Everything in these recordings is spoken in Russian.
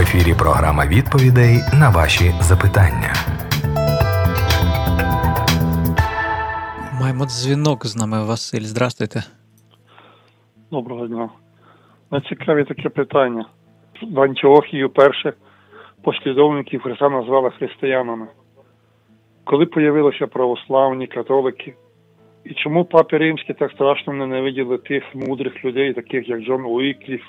ефірі програма відповідей на ваші запитання. Маємо дзвінок з нами Василь. Здрастуйте. Доброго дня. На цікаві таке питання. В Антіохію перше послідовників Христа назвали християнами. Коли появилися православні католики, і чому папи римські так страшно ненавиділи тих мудрих людей, таких як Джон Уікліф,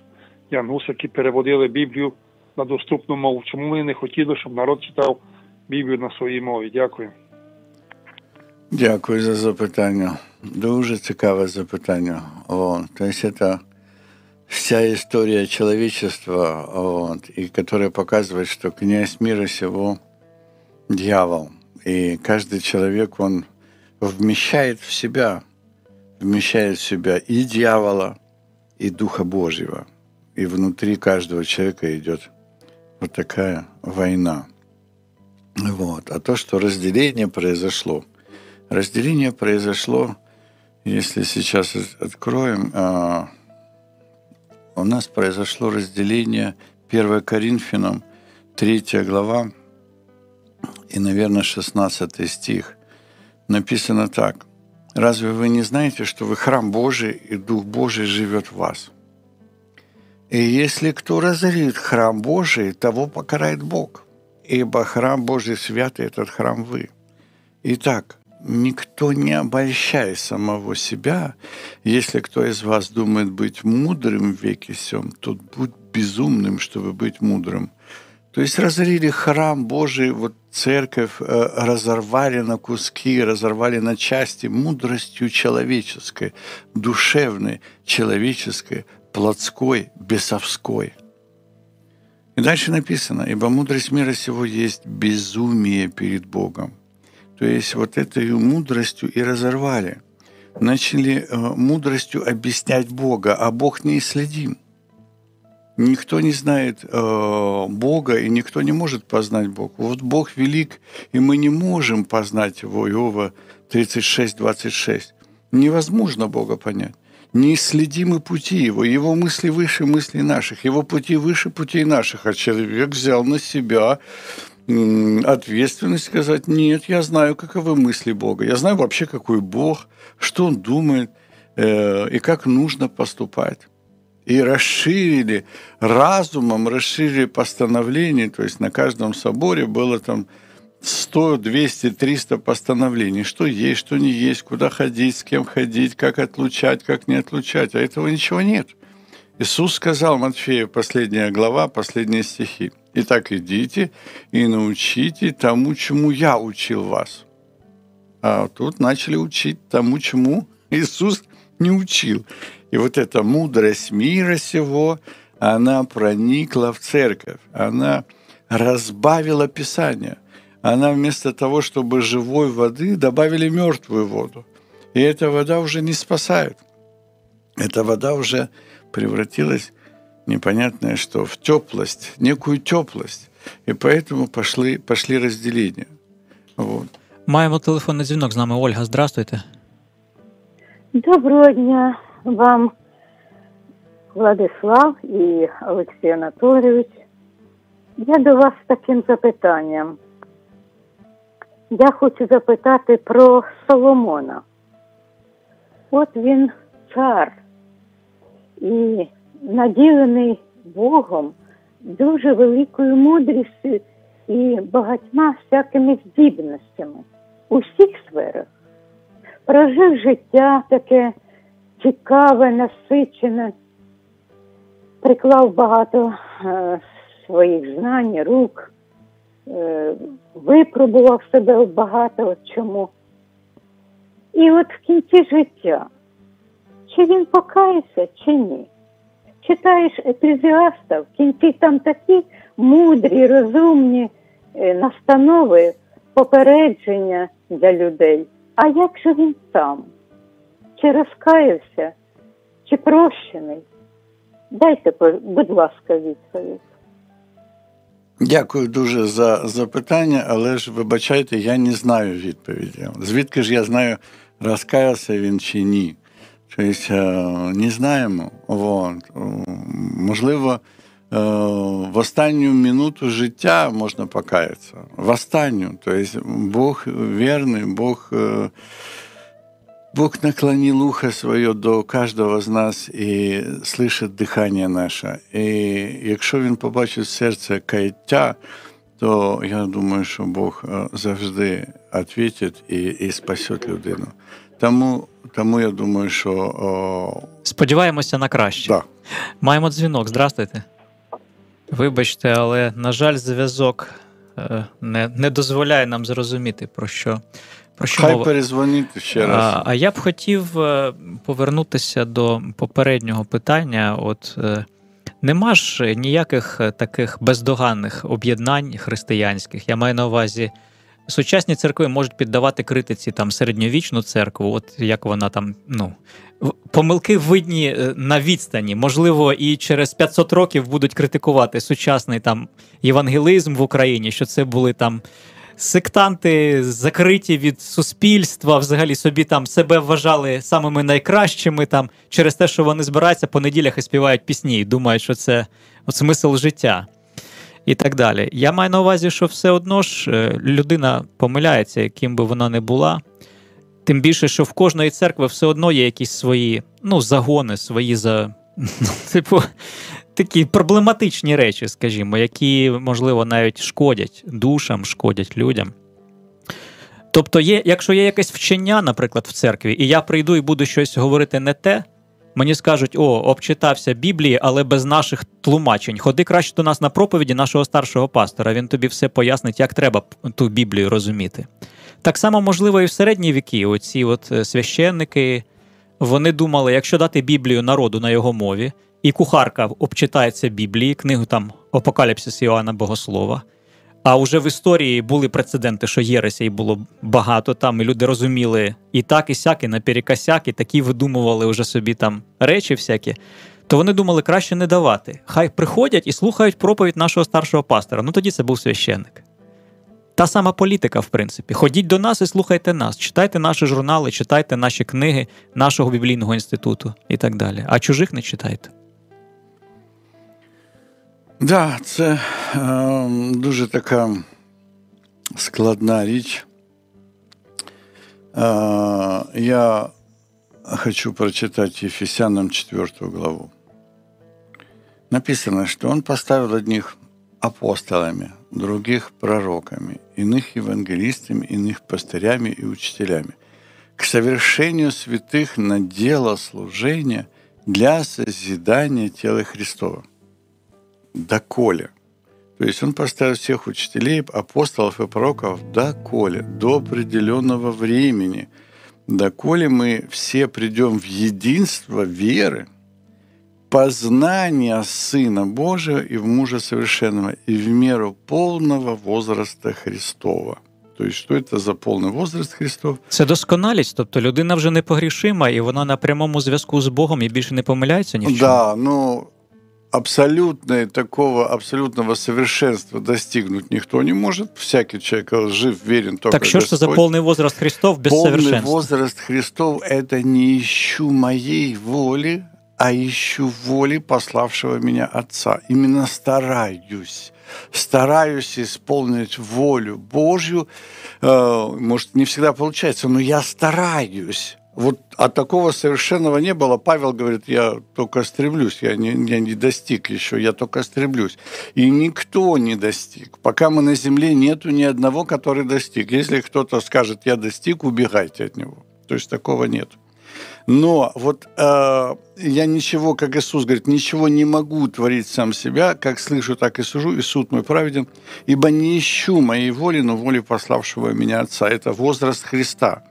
Ян Гус, які переводили Біблію на доступну мову? Чому вони не хотіли, щоб народ читав Біблію на своїй мові? Дякую. Дякую за запитання. Дуже цікаве запитання. Вот. То есть это вся история человечества, вот, и которая показывает, что князь мира сего – дьявол. И каждый человек, он вмещает в себя, вмещает в себя и дьявола, и Духа Божьего. И внутри каждого человека идет вот такая война. Вот. А то, что разделение произошло, разделение произошло, если сейчас откроем, а, у нас произошло разделение 1 Коринфянам, 3 глава и, наверное, 16 стих. Написано так. «Разве вы не знаете, что вы храм Божий, и Дух Божий живет в вас? И если кто разорит храм Божий, того покарает Бог, ибо храм Божий святый – этот храм вы. Итак, никто не обольщай самого себя. Если кто из вас думает быть мудрым в веке сем, тот будь безумным, чтобы быть мудрым. То есть разорили храм Божий, вот церковь э, разорвали на куски, разорвали на части мудростью человеческой, душевной, человеческой, плотской, бесовской. И дальше написано, ибо мудрость мира сего есть безумие перед Богом. То есть вот этой мудростью и разорвали. Начали э, мудростью объяснять Бога, а Бог неисследим. Никто не знает э, Бога, и никто не может познать Бога. Вот Бог велик, и мы не можем познать Его. Иова 36, 26. Невозможно Бога понять. Неисследимы пути Его, Его мысли выше мыслей наших, Его пути выше путей наших. А человек взял на себя ответственность сказать, нет, я знаю, каковы мысли Бога, я знаю вообще, какой Бог, что Он думает э, и как нужно поступать. И расширили разумом, расширили постановления, то есть на каждом соборе было там 100, 200, 300 постановлений, что есть, что не есть, куда ходить, с кем ходить, как отлучать, как не отлучать, а этого ничего нет. Иисус сказал Матфею, последняя глава, последние стихи – Итак, идите и научите тому, чему я учил вас. А тут начали учить тому, чему Иисус не учил. И вот эта мудрость мира сего, она проникла в церковь, она разбавила Писание Она вместо того, чтобы живой воды, добавили мертвую воду. И эта вода уже не спасает. Эта вода уже превратилась непонятное что, в теплость, некую теплость. И поэтому пошли, пошли разделения. Вот. Маємо телефонний дзвінок з нами. Ольга, здравствуйте. Доброго дня вам, Владислав і Олексій Анатолійович. Я до вас з таким запитанням. Я хочу запитати про Соломона. От він цар. І наділений Богом дуже великою мудрістю і багатьма всякими здібностями у всіх сферах. Прожив життя таке цікаве, насичене, приклав багато е, своїх знань, рук, випробував себе багато чому. І от в кінці життя, чи він покається, чи ні читаєш еклезіаста, в кінці там такі мудрі, розумні е, настанови, попередження для людей. А як же він сам? Чи розкаявся, чи прощений? Дайте, будь ласка, відповідь. Дякую дуже за запитання, але ж вибачайте, я не знаю відповіді. Звідки ж я знаю, розкаявся він чи ні? Тобто, не знаємо. Вот. Можливо, в останню минуту життя можна покаятися. В останню. То есть Бог верный, Бог Бог наклонил ухо свое до кожного з нас і слышить дихання наше. І якщо він побачить серце каяття, то я думаю, що Бог завжди відповідить і і спасе людину. Тому тому я думаю, що. О... Сподіваємося на краще. Да. Маємо дзвінок. Здрастуйте. Вибачте, але, на жаль, зв'язок не, не дозволяє нам зрозуміти, про що. Про що Хай мова? перезвонити ще раз. А, а я б хотів е, повернутися до попереднього питання. От е, нема ж ніяких е, таких бездоганних об'єднань християнських. Я маю на увазі, сучасні церкви можуть піддавати критиці там середньовічну церкву, от як вона там, ну. Помилки видні на відстані, можливо, і через 500 років будуть критикувати сучасний там євангелізм в Україні, що це були там сектанти закриті від суспільства, взагалі собі там себе вважали самими найкращими там через те, що вони збираються по неділях і співають пісні, і думають, що це смисл життя. І так далі. Я маю на увазі, що все одно ж е, людина помиляється, яким би вона не була. Тим більше, що в кожної церкви все одно є якісь свої ну, загони, свої за. Ну, типу, такі проблематичні речі, скажімо, які, можливо, навіть шкодять душам, шкодять людям. Тобто, є, якщо є якесь вчення, наприклад, в церкві, і я прийду і буду щось говорити не те, мені скажуть: о, обчитався Біблії, але без наших тлумачень. Ходи краще до нас на проповіді нашого старшого пастора, він тобі все пояснить, як треба ту Біблію розуміти. Так само, можливо, і в середні віки, оці от е, священники, вони думали, якщо дати Біблію народу на його мові, і кухарка обчитається Біблії, книгу там Апокаліпсис Іоанна Богослова. А вже в історії були прецеденти, що єресей було багато там, і люди розуміли і так, і сяк, і наперекосяк, і такі видумували вже собі там речі всякі. То вони думали, краще не давати. Хай приходять і слухають проповідь нашого старшого пастора. Ну тоді це був священник. Та сама політика, в принципі. Ходіть до нас і слухайте нас, читайте наші журнали, читайте наші книги нашого біблійного інституту і так далі. А чужих не читайте. Да, це е, дуже така складна річ. Е, я хочу прочитать Ефесянам 4 главу. Написано, что он поставил одних апостолами, других пророками, иных евангелистами, иных пастырями и учителями к совершению святых на дело служения для созидания тела Христова доколе. То есть он поставил всех учителей, апостолов и пророков доколе, до определенного времени, доколе мы все придем в единство веры, познания Сына Божия и в мужа совершенного, и в меру полного возраста Христова. Тобто, що це за повний возраст Христов? Це досконалість, тобто людина вже не погрішима, і вона на прямому зв'язку з Богом і більше не помиляється ні в чому. Да, ну абсолютно такого абсолютного совершенства достигнуть никто не может. Всякий человек жив, верен только Так что Господь. за полный возраст Христов без полный совершенства? возраст Христов – это не ищу моей воли, а ищу воли пославшего меня Отца. Именно стараюсь стараюсь исполнить волю Божью. Э, может, не всегда получается, но я стараюсь. Вот а такого совершенного не было. Павел говорит, я только стремлюсь, я не, я не достиг еще, я только стремлюсь. И никто не достиг. Пока мы на земле, нету ни одного, который достиг. Если кто-то скажет, я достиг, убегайте от него. То есть такого нет. Но вот э, я ничего, как Иисус говорит, ничего не могу творить сам себя, как слышу, так и сужу, и суд мой праведен, ибо не ищу моей воли, но воли пославшего меня Отца. Это возраст Христа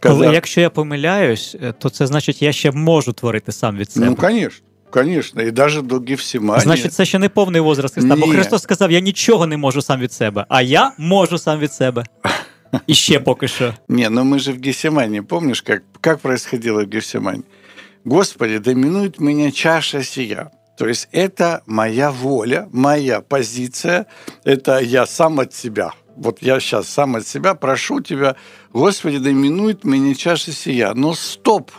Коли, якщо я помиляюсь, то це значить, я ще можу творити сам від себе. Ну, конечно. Конечно, і навіть до Гефсимані. Значить, це ще не повний возраст Христа, Ні. бо Христос сказав, я нічого не можу сам від себе, а я можу сам від себе. І ще поки що. Не, но мы же в Гефсимане, помнишь, как, как происходило в Гефсимане? Господи, доминует меня чаша сия. То есть это моя воля, моя позиция, это я сам от себя. Вот я сейчас сам от себя прошу тебя, Господи, доминует меня чаша сия. Но стоп,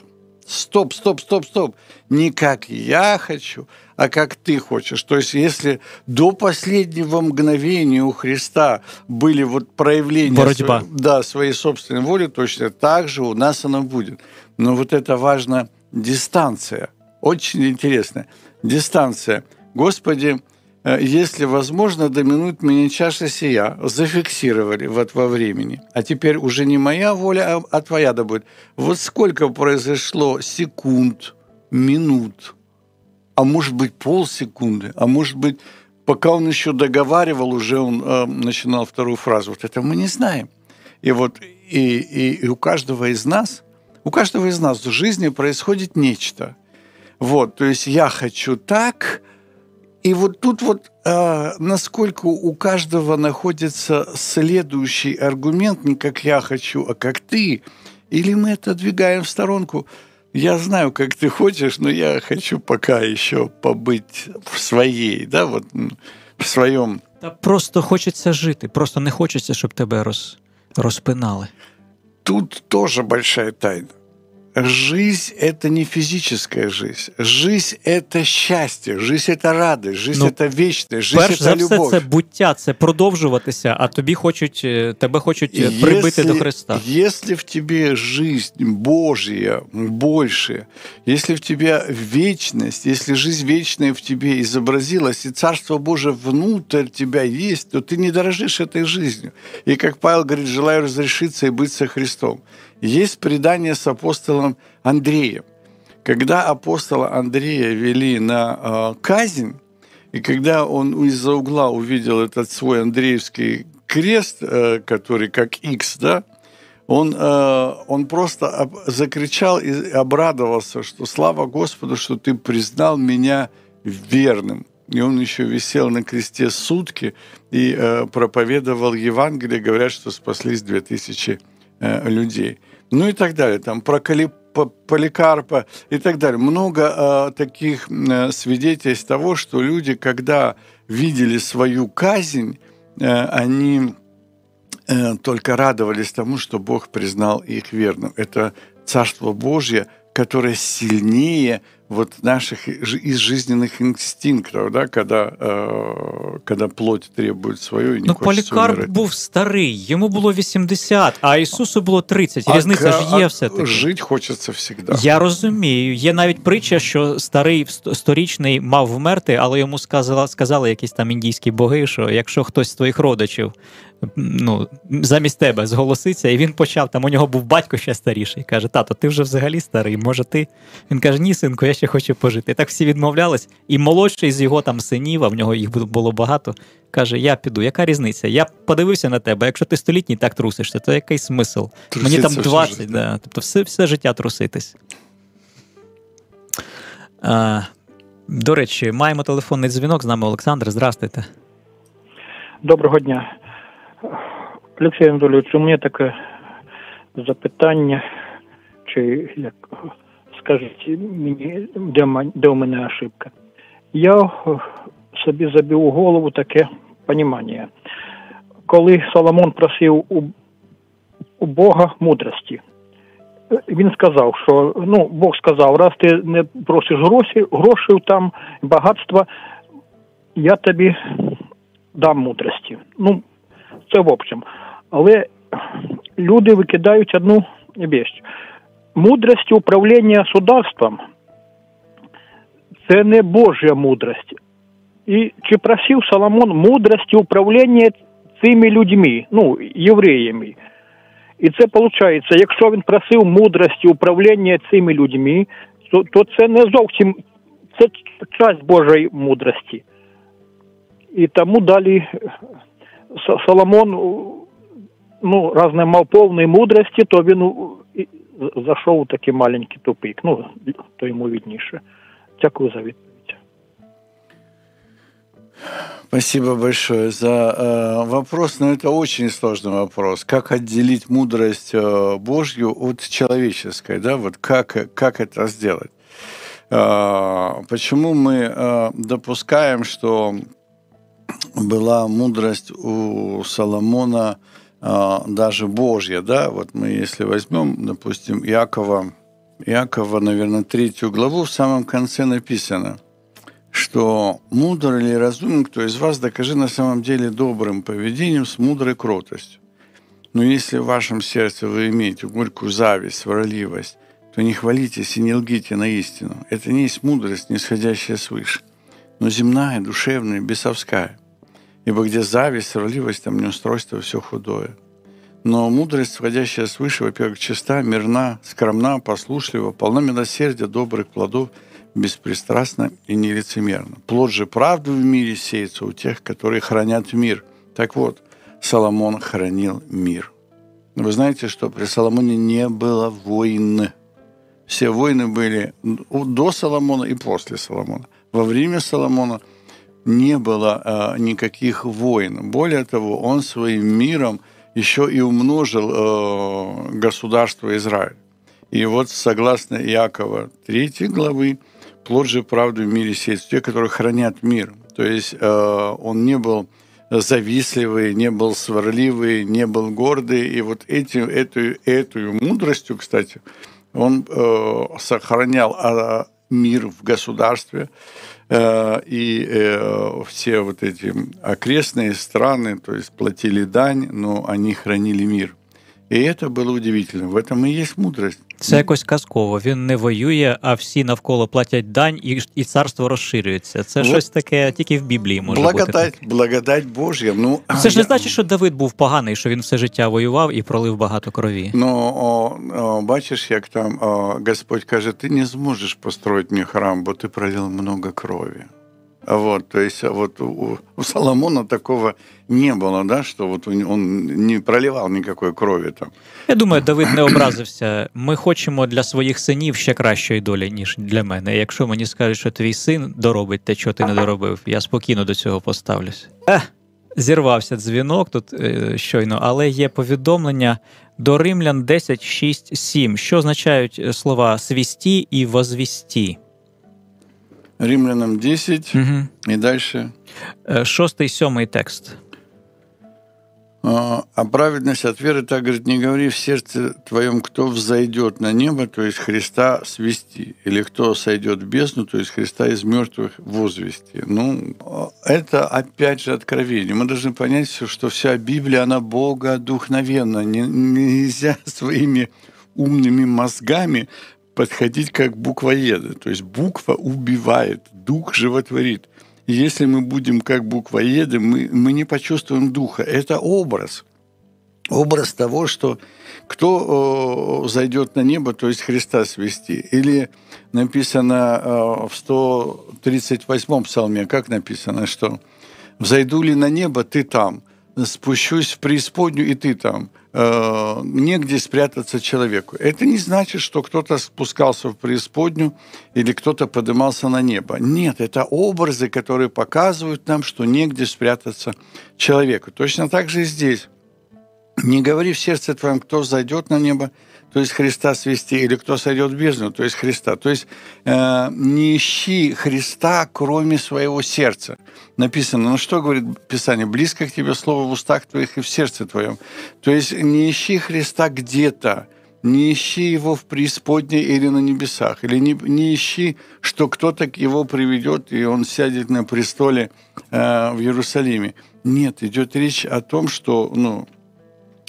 Стоп, стоп, стоп, стоп. Не как я хочу, а как ты хочешь. То есть, если до последнего мгновения у Христа были вот проявления. Своей, да, своей собственной воли, точно так же у нас оно будет. Но вот это важно дистанция. Очень интересно. Дистанция. Господи, если возможно, доминует меня чаша сия. Зафиксировали вот во времени. А теперь уже не моя воля, а, а твоя да будет. Вот сколько произошло секунд, минут, а может быть полсекунды, а может быть, пока он еще договаривал, уже он э, начинал вторую фразу. Вот это мы не знаем. И вот и, и, и у каждого из нас, у каждого из нас в жизни происходит нечто. Вот, то есть я хочу так, и вот тут вот э, насколько у каждого находится следующий аргумент, не как я хочу, а как ты, или мы это двигаем в сторонку – я знаю, как ты хочешь, но я хочу пока еще побыть в своей, да, вот в своем. Та просто хочеться жити, просто не хочеться, щоб тебе роз, розпинали. Тут тоже большая тайна. Жизнь – это не физическая жизнь. Жизнь – это счастье, жизнь – это радость, жизнь Ну, – это вечность, жизнь – Перш это за все, любовь. це буття, це продовжуватися, а тобі хочуть, тебе хочуть е, прибити до Христа. Если в тебе жизнь Божья больше, если в тебя вечность, если жизнь вечная в тебе изобразилась, и Царство Божие внутрь тебя есть, то ты не дорожишь этой жизнью. И, как Павел говорит, желаю разрешиться и быть со Христом. Есть предание с апостолом Андреем. Когда апостола Андрея вели на э, казнь, и когда он из-за угла увидел этот свой Андреевский крест, э, который как X, да, он, э, он просто закричал и обрадовался, что слава Господу, что ты признал меня верным. И он еще висел на кресте сутки и э, проповедовал Евангелие, говорят, что спаслись 2000 э, людей. Ну и так далее. Там про Поликарпа и так далее. Много э, таких э, свидетельств того, что люди, когда видели свою казнь, они только радовались тому, что Бог признал их верным. Это Царство Божье, которое сильнее вот наших из жизненных инстинктов, да, когда, э, когда плоть требует свое и не Ну, Полікарп умирать. був старий, йому було 80, а Ісусу було 30. Різниця ка- ж є а все-таки. Жить хочется всегда. Я розумію. Є навіть притча, що старий сторічний мав вмерти, але йому сказала, сказали якісь там індійські боги, що якщо хтось з твоїх родичів ну, замість тебе зголоситься, і він почав, там у нього був батько ще старіший. Каже, тато, ти вже взагалі старий, може ти? Він каже, ні, синку, я ще хочу пожити. І так всі відмовлялись. І молодший з його там синів, а в нього їх було- багато, каже: Я піду, яка різниця? Я подивився на тебе. Якщо ти столітній так трусишся, то який смисл? Мені там 20, да. тобто все, все життя труситись. А, до речі, маємо телефонний дзвінок з нами Олександр. Здрастуйте. Доброго дня. Олексій Анатолійович, у мене таке запитання, чи як скажіть мені, де, де у мене ошибка. Я е, собі забив у голову таке понімання. Коли Соломон просив у, у Бога мудрості, він сказав, що ну, Бог сказав, раз ти не просиш гроші, грошей там, багатства, я тобі дам мудрості. Ну, це в общем. Але люди викидають одну вещь. Мудрість управління сударством це не Божа мудрість. І чи просив Соломон мудрості управління цими людьми, ну, євреями? І це виходить, якщо він просив мудрості управління цими людьми, то, то це не зовсім це часть Божої мудрості. І тому далі Соломон, ну, раз не мав повної мудрості, то він у- і зайшов у такий маленький тупик. Ну, то йому відніше. Дякую за відповідь. Спасибо большое за э, вопрос, но это очень сложный вопрос. Как отделить мудрость э, Божью от человеческой, да? Вот как как это сделать? Э, почему мы э, допускаем, что была мудрость у Соломона э, даже Божья, да? Вот мы, если возьмем, допустим, Иакова Иакова, наверное, третью главу, в самом конце написано, что мудр или разумен, кто из вас, докажи на самом деле добрым поведением с мудрой кротостью. Но если в вашем сердце вы имеете горькую зависть, сварливость, то не хвалитесь и не лгите на истину. Это не есть мудрость, не сходящая свыше, но земная, душевная, бесовская. Ибо где зависть, сварливость, там неустройство, все худое. Но мудрость, входящая свыше, во-первых, чиста, мирна, скромна, послушлива, полна милосердия, добрых плодов, беспристрастна и нелицемерна. Плод же правды в мире сеется у тех, которые хранят мир. Так вот, Соломон хранил мир. Вы знаете, что при Соломоне не было войн. Все войны были до Соломона и после Соломона. Во время Соломона не было э, никаких войн. Более того, он своим миром – еще и умножил э, государство Израиль. И вот согласно Иакова 3 главы, плод же правды в мире сесть, те, которые хранят мир. То есть э, он не был завистливый, не был сварливый, не был гордый. И вот этим, эту, эту мудростью, кстати, он э, сохранял э, мир в государстве, и э, все вот эти окрестные страны, то есть платили дань, но они хранили мир. І це було удивительно. В этом і є мудрость. Це якось казково. Він не воює, а всі навколо платять дань, і і царство розширюється. Це вот. щось таке тільки в Біблії може благодать, бути. Благодать Божя. Ну це ж не значить, що Давид був поганий, що він все життя воював і пролив багато крові. Ну о, о, бачиш, як там о, Господь каже: ти не зможеш построїти мій храм, бо ти пролив много крові. Вот, то есть вот у, у Соломона такого не было, да, что вот он не проливав никакой крові там. Я думаю, Давид не образився. Ми хочемо для своїх синів ще кращої долі, ніж для мене. Якщо мені скажуть, що твій син доробить те, що ти не доробив, я спокійно до цього поставлюсь. Ех, зірвався дзвінок тут е, щойно, але є повідомлення до римлян 10, 6, 7, що означають слова свісті і возвісті. Римлянам 10 угу. и дальше. Э, шостый, седьмой текст. А, а праведность от веры, так говорит, не говори в сердце твоем, кто взойдет на небо, то есть Христа свести, или кто сойдет в бездну, то есть Христа из мертвых возвести. Ну, это опять же откровение. Мы должны понять, что вся Библия, она Бога духновенна. Нельзя своими умными мозгами подходить как буквоеды. То есть буква убивает, дух животворит. И если мы будем как буквоеды, мы, мы не почувствуем духа. Это образ. Образ того, что кто э, зайдет на небо, то есть Христа свести. Или написано э, в 138-м псалме, как написано, что «Взойду ли на небо, ты там, спущусь в преисподнюю, и ты там» э, негде спрятаться человеку. Это не значит, что кто-то спускался в преисподнюю или кто-то поднимался на небо. Нет, это образы, которые показывают нам, что негде спрятаться человеку. Точно так же и здесь. Не говори в сердце твоем, кто зайдет на небо, то есть Христа свести, или кто сойдет в бездну, то есть Христа. То есть э, не ищи Христа, кроме своего сердца. Написано, ну что говорит Писание? Близко к тебе слово в устах твоих и в сердце твоем. То есть не ищи Христа где-то, не ищи его в преисподней или на небесах, или не, не ищи, что кто-то его приведет, и он сядет на престоле э, в Иерусалиме. Нет, идет речь о том, что ну,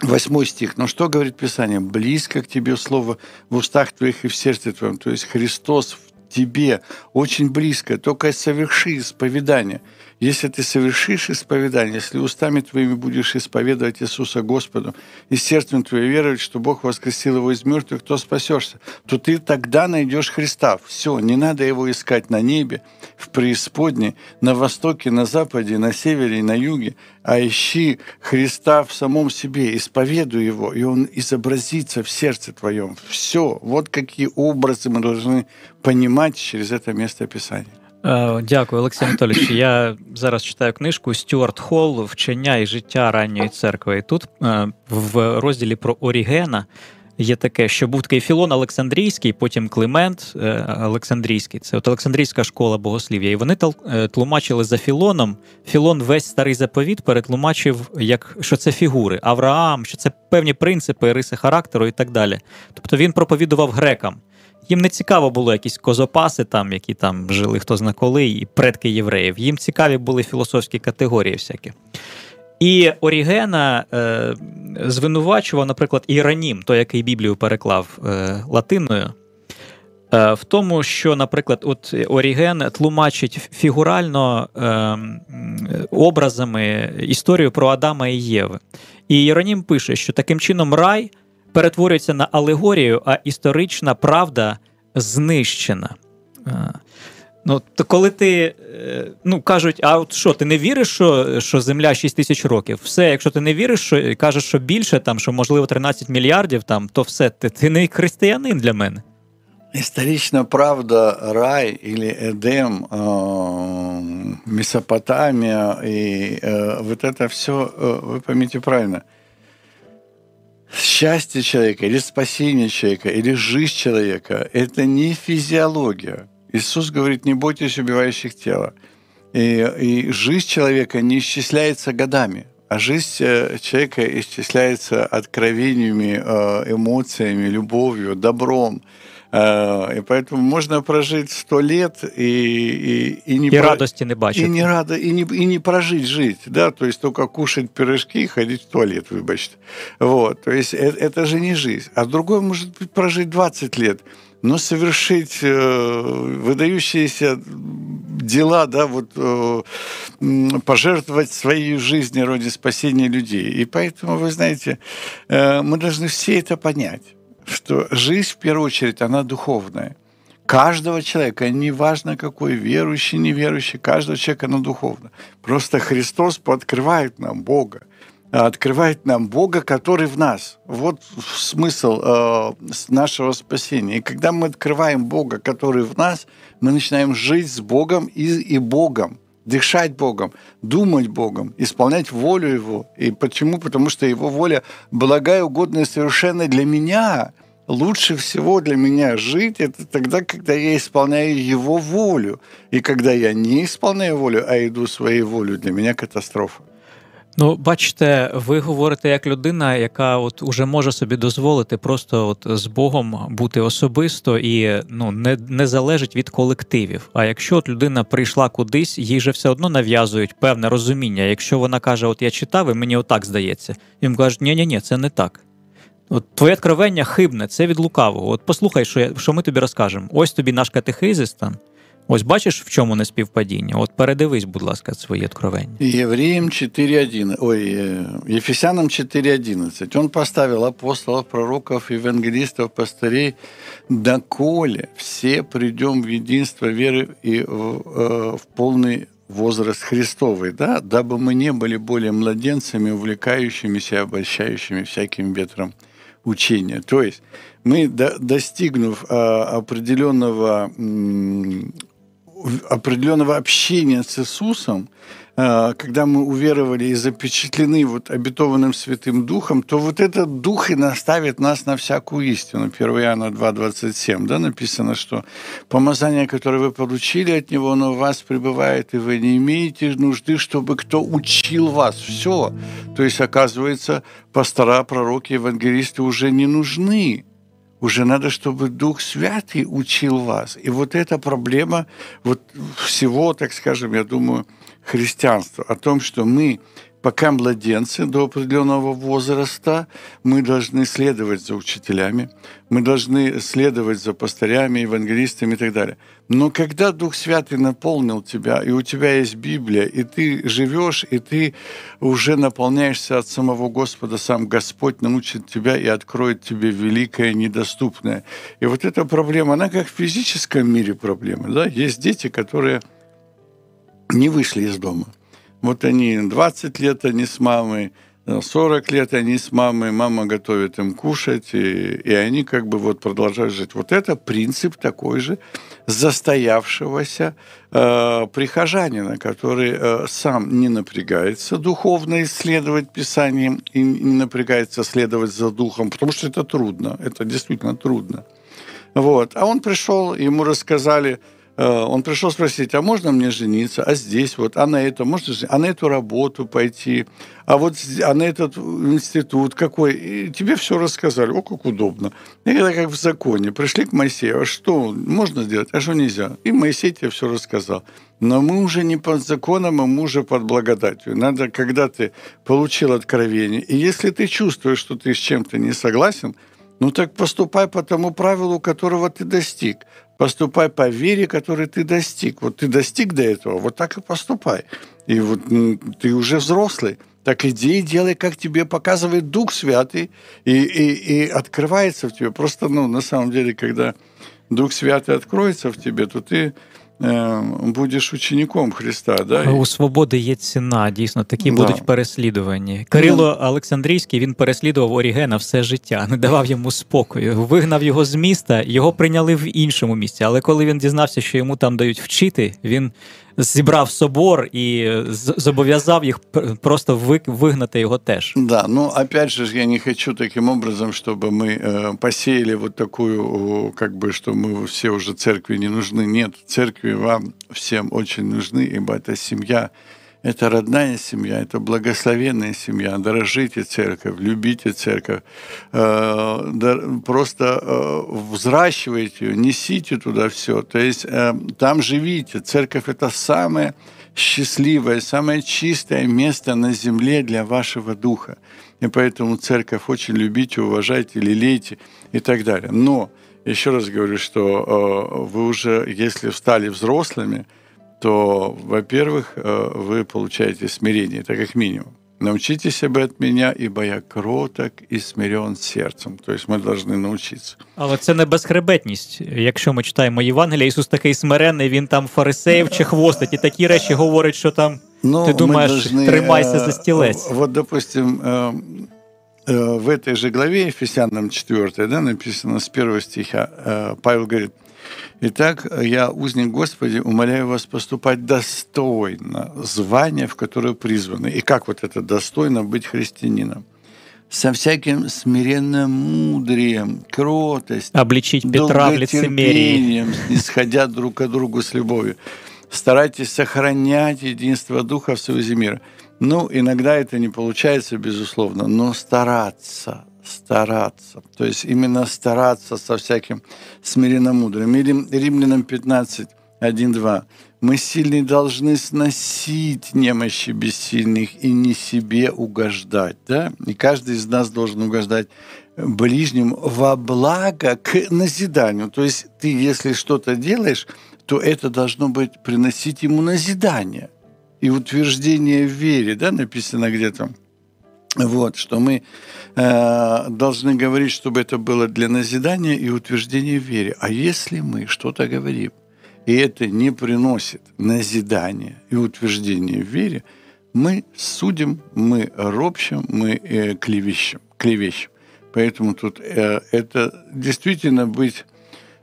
Восьмой стих. Но что говорит Писание? «Близко к тебе слово в устах твоих и в сердце твоем». То есть Христос в тебе очень близко. Только соверши исповедание – если ты совершишь исповедание, если устами твоими будешь исповедовать Иисуса Господу и сердцем твоим веровать, что Бог воскресил его из мертвых, то спасешься, то ты тогда найдешь Христа. Все, не надо его искать на небе, в преисподней, на востоке, на западе, на севере и на юге, а ищи Христа в самом себе, исповедуй его, и он изобразится в сердце твоем. Все, вот какие образы мы должны понимать через это место Писания. Е, дякую, Олексій Анатолійович. Я зараз читаю книжку Стюарт Холл Вчення і життя ранньої церкви. І тут е, в розділі про Орігена є таке, що був такий Філон Олександрійський, потім Климент е, Олександрійський. Це от Олександрійська школа богослів'я. І вони тлумачили за Філоном. Філон весь старий заповіт перетлумачив, як що це фігури, Авраам, що це певні принципи, риси характеру і так далі. Тобто він проповідував грекам. Їм не цікаво було якісь козопаси, там, які там жили хто зна коли, і предки євреїв. Їм цікаві були філософські категорії всякі. І Орігена е, звинувачував, наприклад, Іранім, той, який Біблію переклав е, латиною, е, в тому, що, наприклад, от Оріген тлумачить фігурально е, образами історію про Адама і Єви. І Іронім пише, що таким чином рай перетворюється на алегорію, а історична правда знищена. Ну, то коли ти е, ну кажуть, а от що, ти не віриш, що що Земля 6 тисяч років? Все, якщо ти не віриш, що кажеш, що більше, там, що можливо 13 мільярдів, там, то все, ти, ти не християнин для мене. Историчная правда, рай или Эдем, э, Месопотамия, и э, вот это все, э, вы поймите правильно, Счастье человека или спасение человека или жизнь человека – это не физиология. Иисус говорит, не бойтесь убивающих тела. И, и жизнь человека не исчисляется годами, а жизнь человека исчисляется откровениями, эмоциями, любовью, добром – и поэтому можно прожить сто лет и, и, и не и про... радости не бачить. И не, рада, и, не, и не прожить жить, да, то есть только кушать пирожки и ходить в туалет, выбачьте. Вот, то есть это, это же не жизнь. А другой может быть прожить 20 лет, но совершить э, выдающиеся дела, да, вот э, пожертвовать своей жизнью ради спасения людей. И поэтому, вы знаете, э, мы должны все это понять что жизнь, в первую очередь, она духовная. Каждого человека, неважно какой, верующий, неверующий, каждого человека она духовна. Просто Христос подкрывает нам Бога, открывает нам Бога, который в нас. Вот смысл э, нашего спасения. И когда мы открываем Бога, который в нас, мы начинаем жить с Богом и, и Богом дышать Богом, думать Богом, исполнять волю Его. И почему? Потому что Его воля благая, угодная совершенно для меня. Лучше всего для меня жить это тогда, когда я исполняю Его волю. И когда я не исполняю волю, а иду своей волю, для меня катастрофа. Ну, бачите, ви говорите як людина, яка от уже може собі дозволити просто от з Богом бути особисто і ну не не залежить від колективів. А якщо от людина прийшла кудись, їй же все одно нав'язують певне розуміння. Якщо вона каже, от я читав, і мені отак здається, їм кажуть, ні ні ні це не так. От Твоє откровення хибне, це від лукавого. От послухай, що я, що ми тобі розкажемо. Ось тобі наш катехизис там. Ось бачиш, в чому неспівпадіння? От передивись, будь ласка, свої откровення. Євреям 4.1, ой, Ефесянам 4.11. Он поставил апостолов, пророков, евангелистов, пастырей, доколе все придем в единство веры и в, э, в полный возраст Христовый, да, дабы мы не были более младенцами, увлекающимися, обольщающими всяким ветром учения. То есть мы, достигнув а, определенного определенного общения с Иисусом, э, когда мы уверовали и запечатлены вот обетованным Святым Духом, то вот этот Дух и наставит нас на всякую истину. 1 Иоанна 2,27, да, написано, что помазание, которое вы получили от Него, оно в вас пребывает, и вы не имеете нужды, чтобы кто учил вас. Все. То есть, оказывается, пастора, пророки, евангелисты уже не нужны уже надо, чтобы Дух Святый учил вас. И вот эта проблема вот всего, так скажем, я думаю, христианства, о том, что мы пока младенцы до определенного возраста, мы должны следовать за учителями, мы должны следовать за пастырями, евангелистами и так далее. Но когда Дух Святый наполнил тебя, и у тебя есть Библия, и ты живешь, и ты уже наполняешься от самого Господа, сам Господь научит тебя и откроет тебе великое, недоступное. И вот эта проблема, она как в физическом мире проблема. Да? Есть дети, которые не вышли из дома – вот они 20 лет они с мамой, 40 лет они с мамой, мама готовит им кушать, и, и они как бы вот продолжают жить. Вот это принцип такой же застоявшегося э, прихожанина, который э, сам не напрягается духовно исследовать Писание и не напрягается следовать за духом, потому что это трудно, это действительно трудно. Вот. А он пришел, ему рассказали, Э, он пришел спросить, а можно мне жениться, а здесь вот, а на это можно а на эту работу пойти, а вот а на этот институт какой. И тебе все рассказали, о, как удобно. И это как в законе. Пришли к Моисею, а что можно сделать, а что нельзя? И Моисей тебе все рассказал. Но мы уже не под законом, а мы уже под благодатью. Надо, когда ты получил откровение, и если ты чувствуешь, что ты с чем-то не согласен, ну так поступай по тому правилу, которого ты достиг. Поступай по вере, которой ты достиг. Вот ты достиг до этого, вот так и поступай. И вот ты уже взрослый. Так иди и делай, как тебе показывает Дух Святый, и, и, и открывается в тебе. Просто, ну, на самом деле, когда Дух Святый откроется в тебе, то ты будеш учеником Христа. Да? У свободи є ціна, дійсно, такі да. будуть переслідувані. Кирило. Олександрійський він переслідував Орігена все життя, не давав йому спокою, вигнав його з міста, його прийняли в іншому місці. Але коли він дізнався, що йому там дають вчити, він зібрав собор і зобов'язав їх просто вигнати його теж. Да, ну опять же, я не хочу таким образом, чтобы мы э, посеяли вот такую, как бы, что мы все уже церкви не нужны. Нет, церкви вам всем очень нужны, ибо это семья это родная семья, это благословенная семья. Дорожите церковь, любите церковь, э, просто э, взращивайте ее, несите туда все. То есть э, там живите. Церковь это самое счастливое, самое чистое место на земле для вашего духа. И поэтому церковь очень любите, уважайте, лелейте и так далее. Но еще раз говорю, что вы уже, если стали взрослыми, то, во-первых, э, вы получаете смирение, это как минимум. Научитесь себе от меня, ибо я кроток і смирен серцем. Тобто ми повинні навчитися. Але це не безхребетність. Якщо ми читаємо Євангелія, Ісус такий смирений, він там фарисеїв чи хвостить, і такі речі говорить, що там ну, ти думаєш, должны, тримайся за стілець. Вот, допустим, в этой же главе, Ефесянам 4, да, написано с первого стиха, Павел говорит, Итак, я, узник Господи, умоляю вас поступать достойно звания, в которое призваны. И как вот это достойно быть христианином? со всяким смиренным мудрием, кротостью, обличить Петра в лицемерии, исходя друг к другу с любовью. Старайтесь сохранять единство Духа в союзе мира. Ну, иногда это не получается, безусловно, но стараться, стараться. То есть именно стараться со всяким смиренномудрием. Или Римлянам 15, 1, 2. Мы сильные должны сносить немощи бессильных и не себе угождать. Да? И каждый из нас должен угождать ближним во благо к назиданию. То есть ты, если что-то делаешь, то это должно быть приносить ему назидание и утверждение в вере, да, написано где-то. Вот, что мы э, должны говорить, чтобы это было для назидания и утверждения в вере. А если мы что-то говорим, и это не приносит назидания и утверждения в вере, мы судим, мы ропщим, мы э, клевещем, клевещем. Поэтому тут э, это действительно быть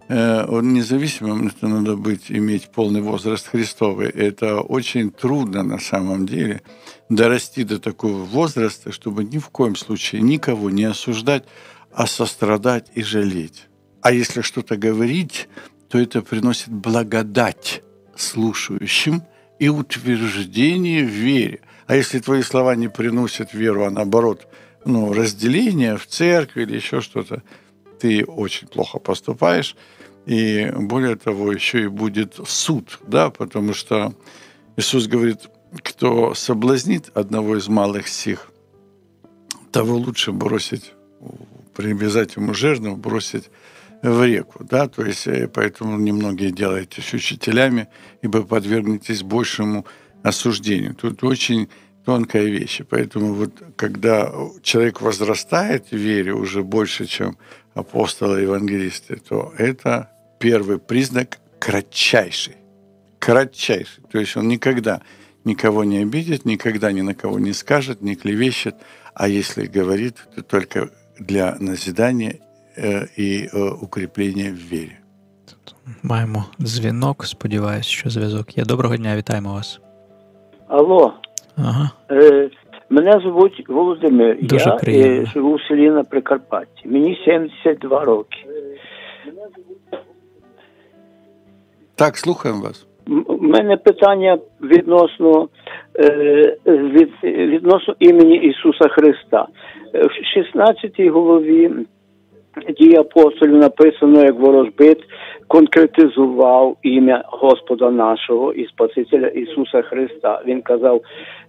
э, независимым, это надо быть, иметь полный возраст Христовый. Это очень трудно на самом деле – дорасти до такого возраста, чтобы ни в коем случае никого не осуждать, а сострадать и жалеть. А если что-то говорить, то это приносит благодать слушающим и утверждение в вере. А если твои слова не приносят веру, а наоборот, ну, разделение в церкви или еще что-то, ты очень плохо поступаешь. И более того, еще и будет суд, да, потому что Иисус говорит, кто соблазнит одного из малых сих, того лучше бросить, привязать ему жернов, бросить в реку, да, то есть э, поэтому немногие делаетесь учителями, ибо подвергнетесь большему осуждению. Тут очень тонкая вещь, поэтому вот когда человек возрастает в вере уже больше, чем апостолы и евангелисты, то это первый признак кратчайший, кратчайший, то есть он никогда никого не обидит, никогда ни на кого не скажет, не клевещет, а если говорит, то только для назидания э, і э, укріплення в вірі. Маємо дзвінок. Сподіваюсь, що зв'язок є. Доброго дня, вітаємо вас. Алло. Ага. Е, Мене звуть Володимир. Дуже Я е, живу в селі на Прикарпатті. Мені 72 роки. Так, слухаємо вас. У мене питання відносно е, від, відносно імені Ісуса Христа. В 16 голові дії апостолів написано, як ворожбит конкретизував ім'я Господа нашого і Спасителя Ісуса Христа. Він казав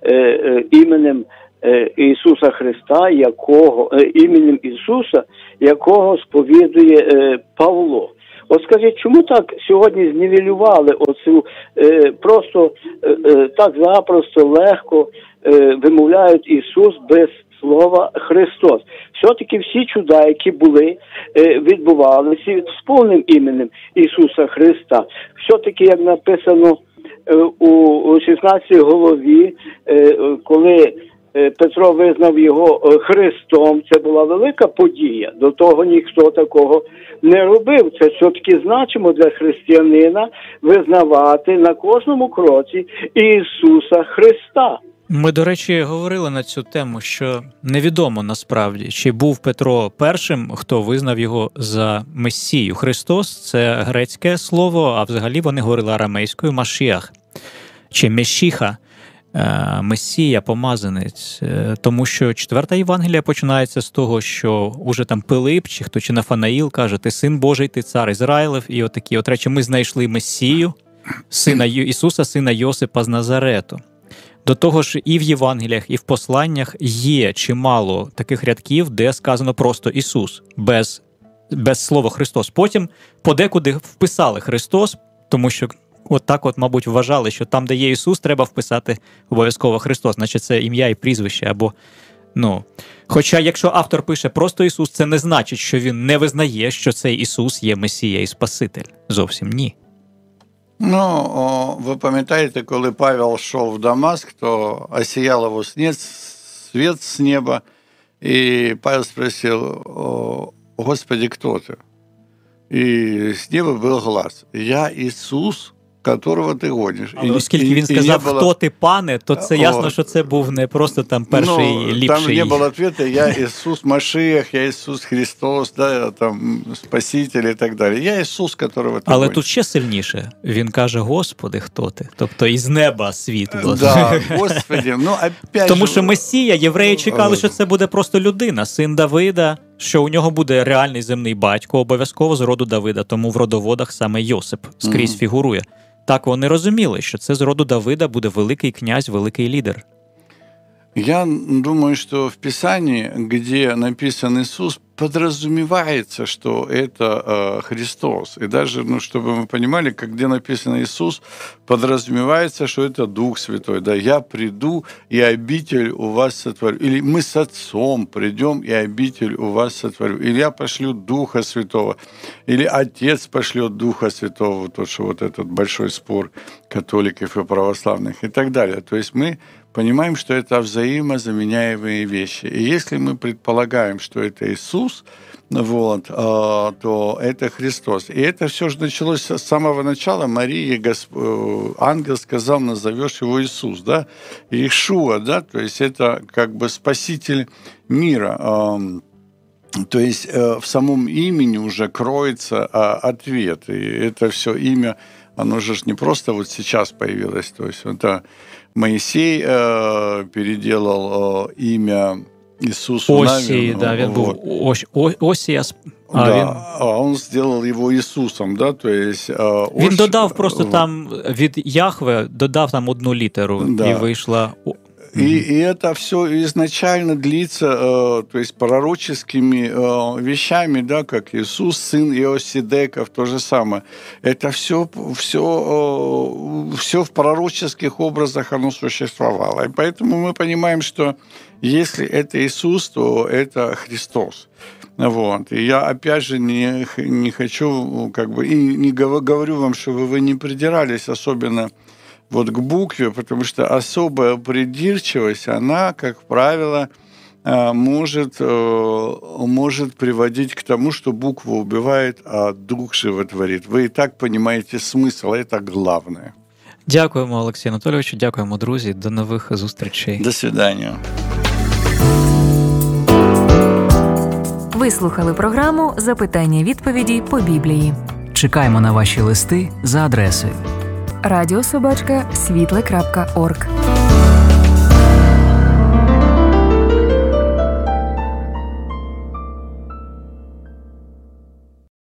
е, е, іменем е, Ісуса Христа, якого е, іменем Ісуса, якого сповідує е, Павло. От скажіть, чому так сьогодні знівелювали оцю е, просто е, е так запросто легко е, вимовляють Ісус без слова Христос? Все-таки всі чуда, які були, е, відбувалися з повним іменем Ісуса Христа. Все-таки, як написано е, у 16 голові, е, коли Петро визнав його е, Христом. Це була велика подія. До того ніхто такого не робив. Це все-таки значимо для християнина визнавати на кожному кроці Ісуса Христа. Ми, до речі, говорили на цю тему, що невідомо насправді, чи був Петро першим, хто визнав його за Месію. Христос це грецьке слово, а взагалі вони говорили арамейською Машіах чи Мешіха. Е, Месія, помазанець, е, тому що четверта Євангелія починається з того, що уже там Пилип, чи хто чи Нафанаїл каже, ти син Божий, ти цар Ізраїлев, і отакі. От речі, ми знайшли Месію, сина Ісуса, сина Йосипа з Назарету. До того ж, і в Євангеліях, і в посланнях є чимало таких рядків, де сказано просто Ісус без без слова Христос. Потім подекуди вписали Христос, тому що от так, от, мабуть, вважали, що там, де є Ісус, треба вписати обов'язково Христос, значить це ім'я і прізвище або. Ну, Хоча, якщо автор пише просто Ісус, це не значить, що він не визнає, що цей Ісус є Месія і Спаситель. Зовсім ні. Ну, ви пам'ятаєте, коли Павел йшов в Дамаск, то осіял його світ з неба, і Павел спросив, Господи, хто ти? І з неба був глаз. Я Ісус, которого ти гониш. Але оскільки він сказав, було... хто ти пане, то це ясно, що це був не просто там перший ну, ліпший. Там не було відповіді, я Ісус Машиях, я Ісус Христос, да, там, Спаситель і так далі. Я Ісус, которого ти Але гониш. тут ще сильніше. Він каже, Господи, хто ти? Тобто із неба світло. Да, Господи, ну, опять Тому що Месія, євреї чекали, що це буде просто людина, син Давида, що у нього буде реальний земний батько, обов'язково з роду Давида, тому в родоводах саме Йосип скрізь mm-hmm. фігурує. Так вони розуміли, що це з роду Давида буде великий князь, великий лідер. Я думаю, что в Писании, где написан Иисус, подразумевается, что это э, Христос. И даже, ну, чтобы мы понимали, как где написано Иисус, подразумевается, что это Дух Святой. Да, я приду, и обитель у вас сотворю. Или мы с Отцом придем, и обитель у вас сотворю. Или я пошлю Духа Святого. Или Отец пошлет Духа Святого. То, что вот этот большой спор католиков и православных и так далее. То есть мы понимаем, что это взаимозаменяемые вещи. И если мы предполагаем, что это Иисус, вот, а, то это Христос. И это все же началось с самого начала. Марии Госп... Э, ангел сказал, назовешь его Иисус, да, Иешуа, да, то есть это как бы спаситель мира. То есть э, в самом имени уже кроется а, ответ. И это все имя, оно же не просто вот сейчас появилось. То есть это Моисей э, переделал э, имя Иисусу Осии, да, він вот. був Ос, Осія, а, да, він... а он сделал его Ісусом, да, то есть... Э, він Ос... додав просто там від Яхве, додав там одну літеру, да. і вийшла и, и это все изначально длится, э, то есть пророческими э, вещами, да, как Иисус, сын Иосидеков, то же самое. Это все, все, э, все в пророческих образах оно существовало. И поэтому мы понимаем, что если это Иисус, то это Христос. Вот. И я, опять же, не, не хочу, как бы, и не говорю вам, чтобы вы не придирались особенно вот к букве, потому что особая придирчивость, она, как правило, э, может, э, может приводить к тому, что буква убивает, а дух животворит. Вы и так понимаете смысл, это главное. Дякуємо, Олексію Анатолійовичу. Дякуємо, друзі. До нових зустрічей. До свидання. Ви слухали програму Запитання відповіді по Біблії. Чекаємо на ваші листи за адресою радіособачка світле.орг.